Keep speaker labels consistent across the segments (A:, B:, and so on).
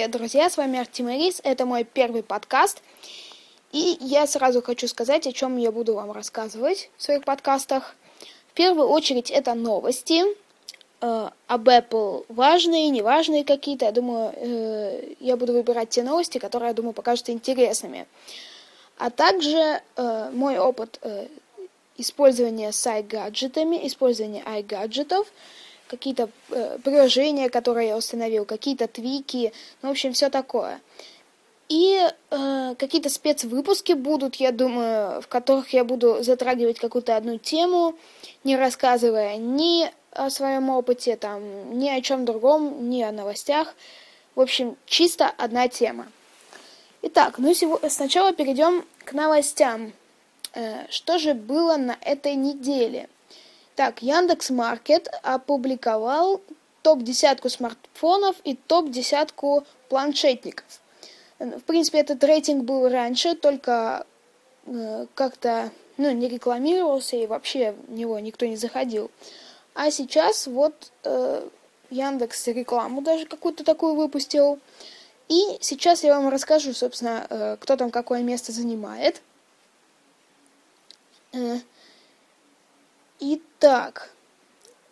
A: Привет, друзья, с вами Артемирис, это мой первый подкаст. И я сразу хочу сказать, о чем я буду вам рассказывать в своих подкастах. В первую очередь это новости э, об Apple, важные, неважные какие-то. Я думаю, э, я буду выбирать те новости, которые, я думаю, покажутся интересными. А также э, мой опыт э, использования с iGadgetами, использования iGadgetов – какие-то э, приложения, которые я установил, какие-то твики, ну, в общем, все такое. И э, какие-то спецвыпуски будут, я думаю, в которых я буду затрагивать какую-то одну тему, не рассказывая ни о своем опыте, там, ни о чем другом, ни о новостях. В общем, чисто одна тема. Итак, ну сначала перейдем к новостям. Э, что же было на этой неделе? Так, Яндекс Маркет опубликовал топ-десятку смартфонов и топ-десятку планшетников. В принципе, этот рейтинг был раньше, только э, как-то ну, не рекламировался и вообще в него никто не заходил. А сейчас вот э, Яндекс рекламу даже какую-то такую выпустил. И сейчас я вам расскажу, собственно, э, кто там какое место занимает. Э, Итак,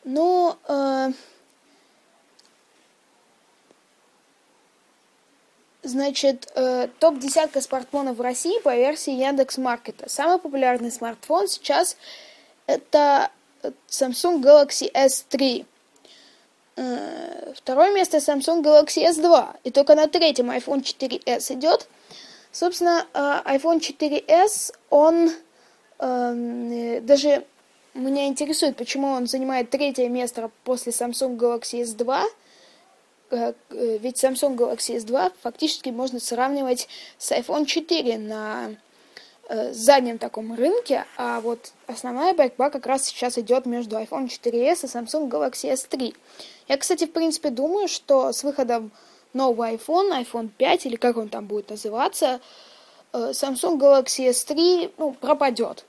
A: ну, э, значит, э, топ-десятка смартфонов в России по версии Яндекс Маркета. Самый популярный смартфон сейчас это Samsung Galaxy S3. Э, второе место Samsung Galaxy S2. И только на третьем iPhone 4s идет. Собственно, э, iPhone 4s, он э, даже меня интересует, почему он занимает третье место после Samsung Galaxy S2. Э, э, ведь Samsung Galaxy S2 фактически можно сравнивать с iPhone 4 на э, заднем таком рынке, а вот основная борьба как раз сейчас идет между iPhone 4s и Samsung Galaxy S3. Я, кстати, в принципе думаю, что с выходом нового iPhone, iPhone 5 или как он там будет называться, Samsung Galaxy S3 ну, пропадет.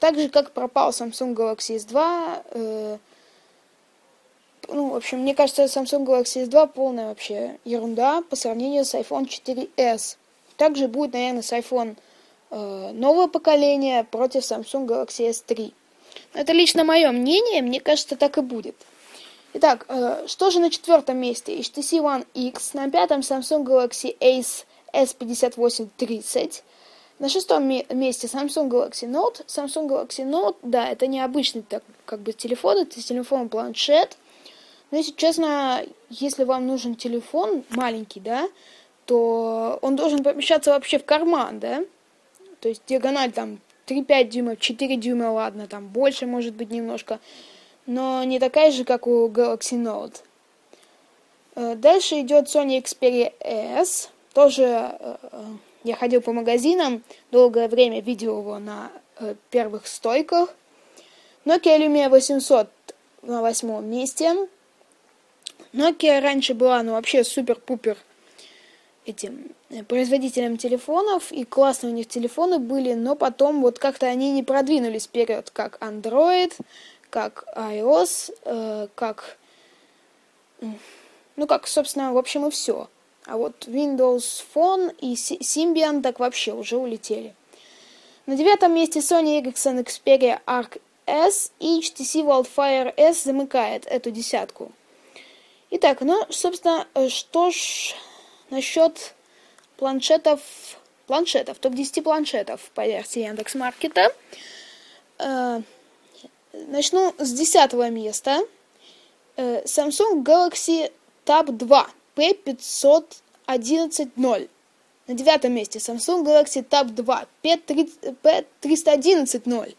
A: Так же, как пропал Samsung Galaxy S2. Э, ну, в общем, мне кажется, Samsung Galaxy S2 полная вообще ерунда по сравнению с iPhone 4s. Также будет, наверное, с iPhone э, нового поколения против Samsung Galaxy S3. Это лично мое мнение, мне кажется, так и будет. Итак, э, что же на четвертом месте? HTC One X, на пятом Samsung Galaxy Ace S5830, на шестом месте Samsung Galaxy Note. Samsung Galaxy Note, да, это необычный так, как бы телефон, это телефон-планшет. Но если честно, если вам нужен телефон маленький, да, то он должен помещаться вообще в карман, да. То есть диагональ там 3-5 дюймов, 4 дюйма, ладно, там больше может быть немножко, но не такая же, как у Galaxy Note. Э, дальше идет Sony Xperia S, тоже э, э, я ходил по магазинам, долгое время видел его на э, первых стойках. Nokia Lumia 800 на восьмом месте. Nokia раньше была, ну, вообще супер-пупер этим э, производителем телефонов, и классные у них телефоны были, но потом вот как-то они не продвинулись вперед, как Android, как iOS, э, как, ну, как, собственно, в общем, и все. А вот Windows Phone и Symbian так вообще уже улетели. На девятом месте Sony Ericsson Xperia Arc S и HTC Wildfire S замыкает эту десятку. Итак, ну, собственно, что ж насчет планшетов, планшетов, топ-10 планшетов по версии Яндекс.Маркета. Э, начну с десятого места. Э, Samsung Galaxy Tab 2 P511.0. На девятом месте Samsung Galaxy Tab 2 P311.0.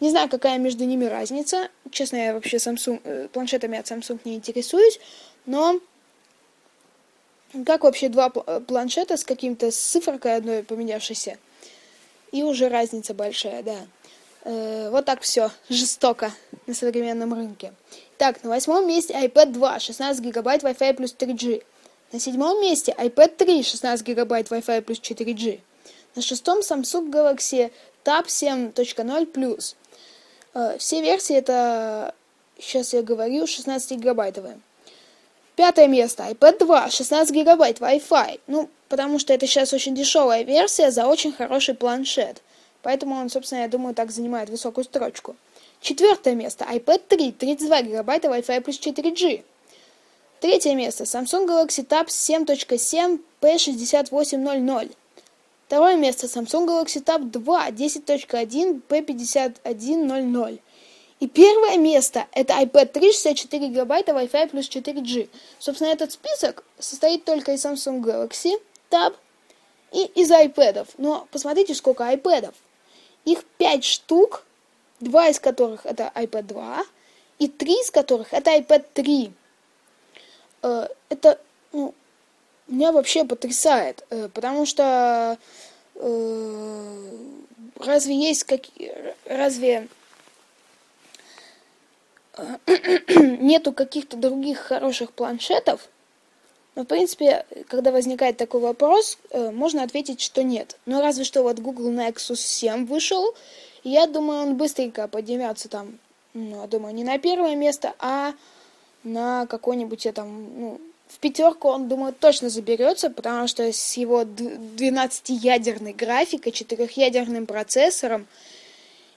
A: Не знаю, какая между ними разница. Честно, я вообще Samsung, э, планшетами от Samsung не интересуюсь. Но как вообще два э, планшета с каким-то с цифрой одной поменявшейся? И уже разница большая, да. Э, вот так все жестоко на современном рынке. Так, на восьмом месте iPad 2, 16 гигабайт Wi-Fi плюс 3G. На седьмом месте iPad 3, 16 гигабайт Wi-Fi плюс 4G. На шестом Samsung Galaxy Tab 7.0 плюс. Э, все версии это, сейчас я говорю, 16 гигабайтовые. Пятое место. iPad 2, 16 гигабайт Wi-Fi. Ну, потому что это сейчас очень дешевая версия за очень хороший планшет. Поэтому он, собственно, я думаю, так занимает высокую строчку. Четвертое место. iPad 3, 32 гигабайта Wi-Fi плюс 4G. Третье место. Samsung Galaxy Tab 7.7 P6800. Второе место. Samsung Galaxy Tab 2 10.1 P5100. И первое место это iPad 3, 64 гигабайта, Wi-Fi плюс 4G. Собственно, этот список состоит только из Samsung Galaxy Tab и из iPad. Но посмотрите, сколько iPad. Их 5 штук, два из которых это iPad 2, и три из которых это iPad 3. Э, это, ну, меня вообще потрясает, э, потому что э, разве есть какие, разве нету каких-то других хороших планшетов, но, в принципе, когда возникает такой вопрос, можно ответить, что нет. Но разве что вот Google Nexus 7 вышел, я думаю, он быстренько поднимется там, ну, думаю, не на первое место, а на какой-нибудь там, ну, в пятерку он, думаю, точно заберется, потому что с его 12-ядерной графикой, четырехъядерным процессором,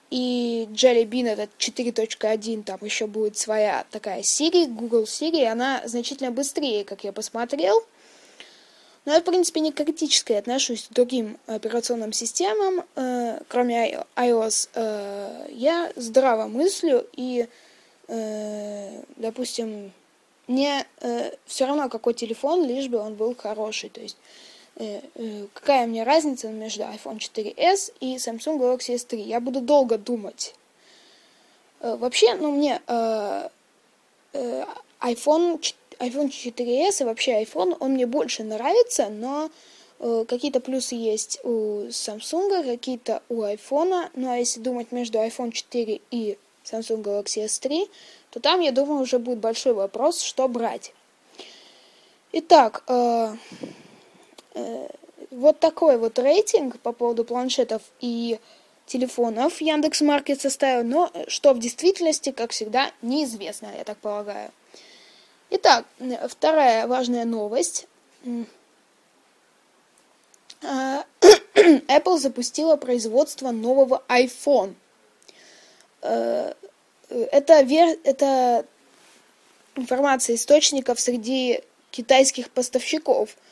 A: и Jelly Bean этот 4.1, там еще будет своя такая Siri, Google Siri, она значительно быстрее, как я посмотрел. Но я, в принципе, не критически отношусь к другим операционным системам, э, кроме iOS. Э, я здраво мыслю и, э, допустим, мне э, все равно какой телефон, лишь бы он был хороший. То есть Э, э, какая мне разница между iPhone 4s и Samsung Galaxy S3. Я буду долго думать. Э, вообще, ну, мне iPhone, iPhone 4s и вообще iPhone, он мне больше нравится, но какие-то плюсы есть у Samsung, какие-то у iPhone. Ну, а если думать между iPhone 4 и Samsung Galaxy S3, то там, я думаю, уже будет большой вопрос, что брать. Итак, Э, вот такой вот рейтинг по поводу планшетов и телефонов Яндекс Маркет составил, но что в действительности, как всегда, неизвестно, я так полагаю. Итак, вторая важная новость. А, Apple запустила производство нового iPhone. Э, это, вер... это информация источников среди китайских поставщиков –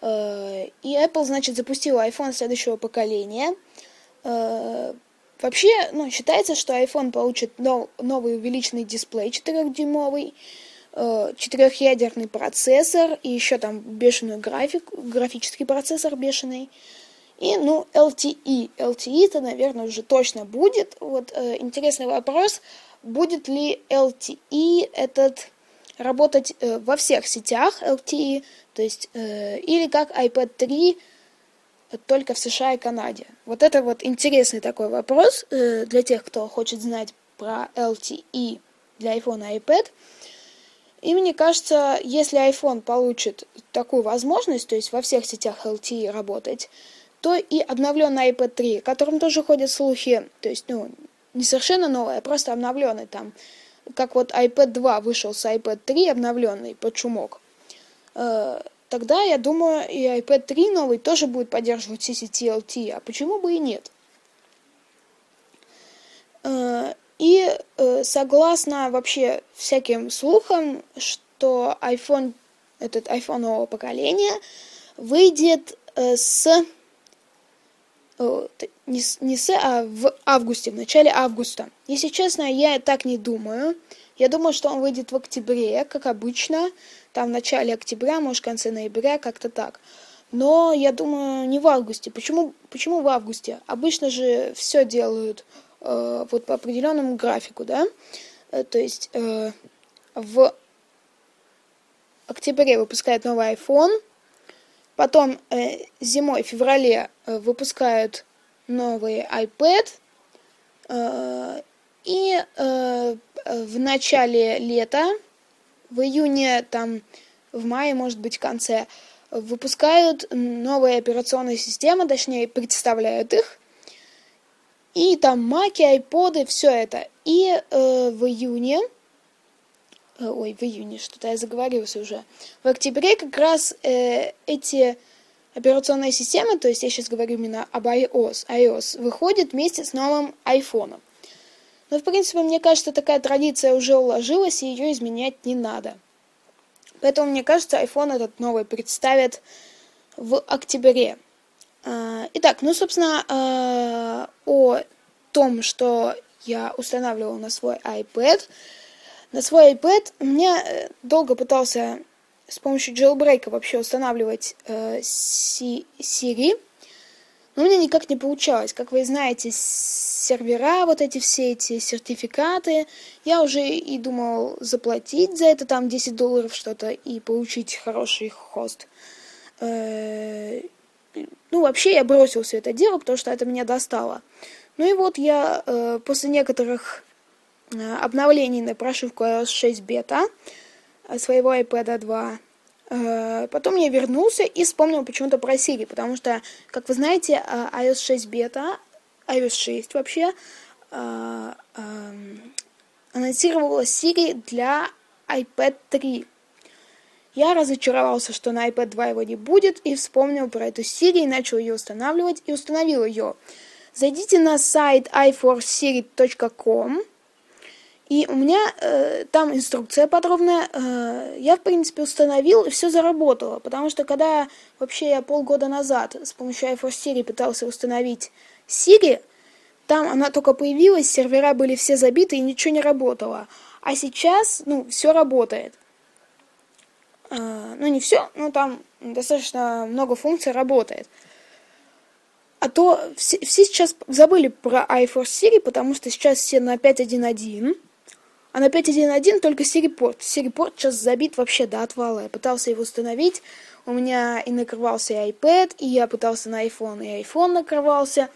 A: Э, и Apple, значит, запустила iPhone следующего поколения. Э, вообще, ну, считается, что iPhone получит новый увеличенный дисплей 4-дюймовый, э, четырехъядерный процессор и еще там бешеную графику, графический процессор бешеный. И, ну, LTE. LTE-то, наверное, уже точно будет. Вот интересный вопрос, будет ли LTE этот работать э, во всех сетях LTE, то есть э, или как iPad 3 только в США и Канаде. Вот это вот интересный такой вопрос э, для тех, кто хочет знать про LTE для iPhone и iPad. И мне кажется, если iPhone получит такую возможность, то есть во всех сетях LTE работать, то и обновленный iPad 3, о котором тоже ходят слухи, то есть, ну, не совершенно новый, а просто обновленный там, как вот iPad 2 вышел с iPad 3 обновленный под шумок, э, тогда, я думаю, и iPad 3 новый тоже будет поддерживать CCTLT, а почему бы и нет? Э, и э, согласно вообще всяким слухам, что iPhone, этот iPhone нового поколения, выйдет с не, не с, а в августе, в начале августа. Если честно, я так не думаю. Я думаю, что он выйдет в октябре, как обычно. Там в начале октября, может, в конце ноября, как-то так. Но я думаю, не в августе. Почему, почему в августе? Обычно же все делают э, вот по определенному графику, да? Э, то есть э, в октябре выпускают новый iPhone, потом э, зимой, в феврале э, выпускают новый iPad. Э, и э, в начале лета, в июне, там, в мае, может быть, в конце, выпускают новые операционные системы, точнее, представляют их. И там маки, айподы, все это. И э, в июне э, ой, в июне, что-то я заговорился уже. В октябре как раз э, эти операционные системы, то есть я сейчас говорю именно об iOS, iOS выходит вместе с новым iPhone. Но, в принципе, мне кажется, такая традиция уже уложилась, и ее изменять не надо. Поэтому, мне кажется, iPhone этот новый представят в октябре. А, итак, ну, собственно, а, о том, что я устанавливал на свой iPad. На свой iPad меня э, долго пытался с помощью jailbreak вообще устанавливать э, Siri, но у меня никак не получалось. Как вы знаете, сервера, вот эти все эти сертификаты, я уже и думал заплатить за это там 10 долларов что-то и получить хороший хост. Э, ну, вообще я бросил все это дело, потому что это меня достало. Ну и вот я э, после некоторых э, обновлений на прошивку iOS 6 бета э, своего iPad 2, э, потом я вернулся и вспомнил почему-то про Siri, потому что, как вы знаете, э, iOS 6 бета, iOS 6 вообще, э, э, анонсировала Siri для iPad 3. Я разочаровался, что на iPad 2 его не будет, и вспомнил про эту Siri, и начал ее устанавливать, и установил ее. Зайдите на сайт i4siri.com, и у меня э, там инструкция подробная. Э, я, в принципе, установил, и все заработало. Потому что когда вообще я полгода назад с помощью i4Siri пытался установить Siri, там она только появилась, сервера были все забиты и ничего не работало. А сейчас, ну, все работает. Э, ну, не все, но там достаточно много функций работает. А то все, все сейчас забыли про iForce Siri, потому что сейчас все на 5.1.1. А на 5.1.1 только Siri порт. Siri порт сейчас забит вообще до отвала. Я пытался его установить. У меня и накрывался и iPad, и я пытался на iPhone, и iPhone накрывался.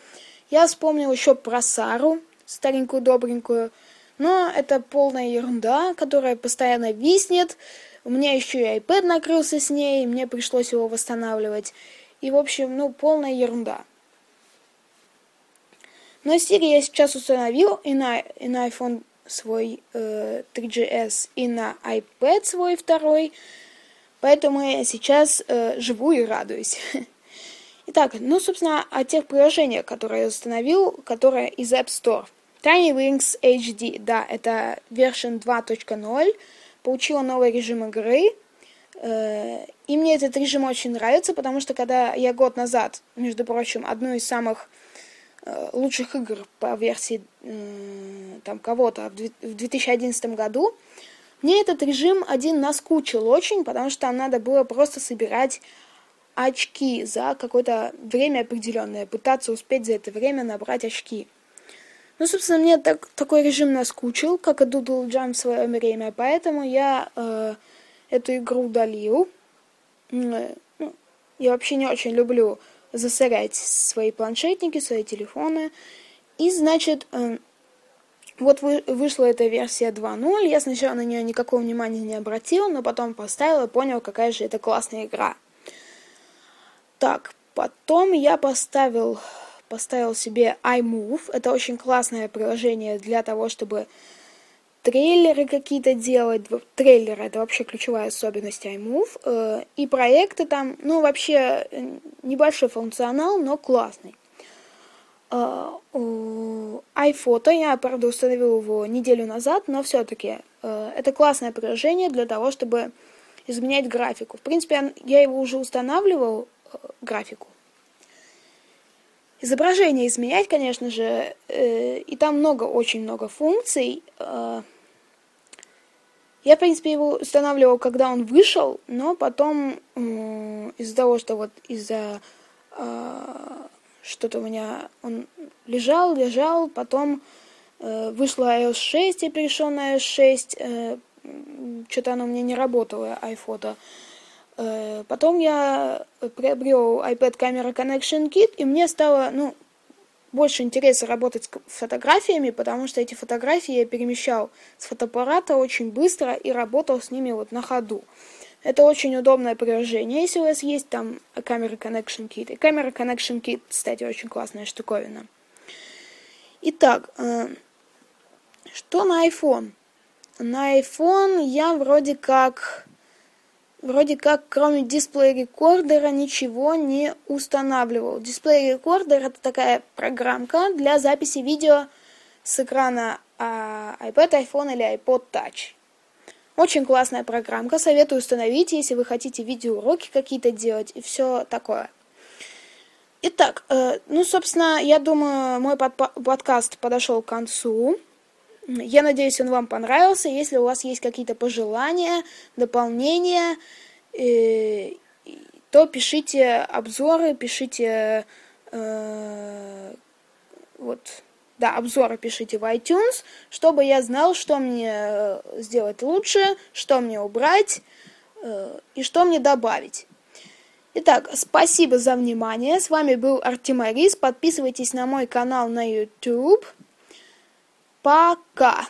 A: Я вспомнил еще про Сару, старенькую добренькую. Но это полная ерунда, которая постоянно виснет. У меня еще и iPad накрылся с ней, мне пришлось его восстанавливать. И, в общем, ну, полная ерунда. Но Siri я сейчас установил и на, и на iPhone свой э, 3GS, и на iPad свой второй. Поэтому я сейчас э, живу и радуюсь. Итак, ну, собственно, о тех приложениях, которые я установил, которые из App Store. Tiny Wings HD, да, это версия 2.0, получила новый режим игры, э, и мне этот режим очень нравится, потому что когда я год назад, между прочим, одну из самых Э, лучших игр по версии там кого-то в 2011 году, мне этот режим один наскучил очень, потому что там надо было просто собирать очки за какое-то время определенное, пытаться успеть за это время набрать очки. Ну, собственно, мне так, такой режим наскучил, как и Doodle Jump в свое время, поэтому я э, эту игру удалил. Э, ну, я вообще не очень люблю засорять свои планшетники, свои телефоны. И, значит, э, вот вышла эта версия 2.0. Я сначала на нее никакого внимания не обратил, но потом поставил и понял, какая же это классная игра. Так, потом я поставил, поставил себе iMove. Это очень классное приложение для того, чтобы трейлеры какие-то делать. Трейлеры — это вообще ключевая особенность iMove. Э, и проекты там, ну, вообще э, небольшой функционал, но классный. Э, iPhoto, я, правда, установил его неделю назад, но все-таки это классное приложение для того, чтобы изменять графику. В принципе, я его уже устанавливал, графику. Изображение изменять, конечно же, и там много, очень много функций. Я, в принципе, его устанавливал, когда он вышел, но потом из-за того, что вот из-за э, что-то у меня он лежал, лежал, потом э, вышла iOS 6, я перешел на iOS 6, э, что-то оно у меня не работало, iPhoto. Э, потом я приобрел iPad Camera Connection Kit, и мне стало, ну, больше интереса работать с фотографиями, потому что эти фотографии я перемещал с фотоаппарата очень быстро и работал с ними вот на ходу. Это очень удобное приложение, если у вас есть там камера Connection Kit. И камера Connection Kit, кстати, очень классная штуковина. Итак, э, что на iPhone? на iPhone я вроде как вроде как кроме дисплея рекордера ничего не устанавливал. Дисплей рекордер это такая программка для записи видео с экрана а, iPad, iPhone или iPod Touch. Очень классная программка, советую установить, если вы хотите видеоуроки какие-то делать и все такое. Итак, э, ну, собственно, я думаю, мой под подкаст подошел к концу. Я надеюсь, он вам понравился. Если у вас есть какие-то пожелания, дополнения, э, то пишите обзоры, пишите э, вот, да, обзоры пишите в iTunes, чтобы я знал, что мне э, сделать лучше, что мне убрать и что мне добавить. Итак, спасибо за внимание. С вами был Артемарис. Подписывайтесь на мой канал на YouTube. Пока!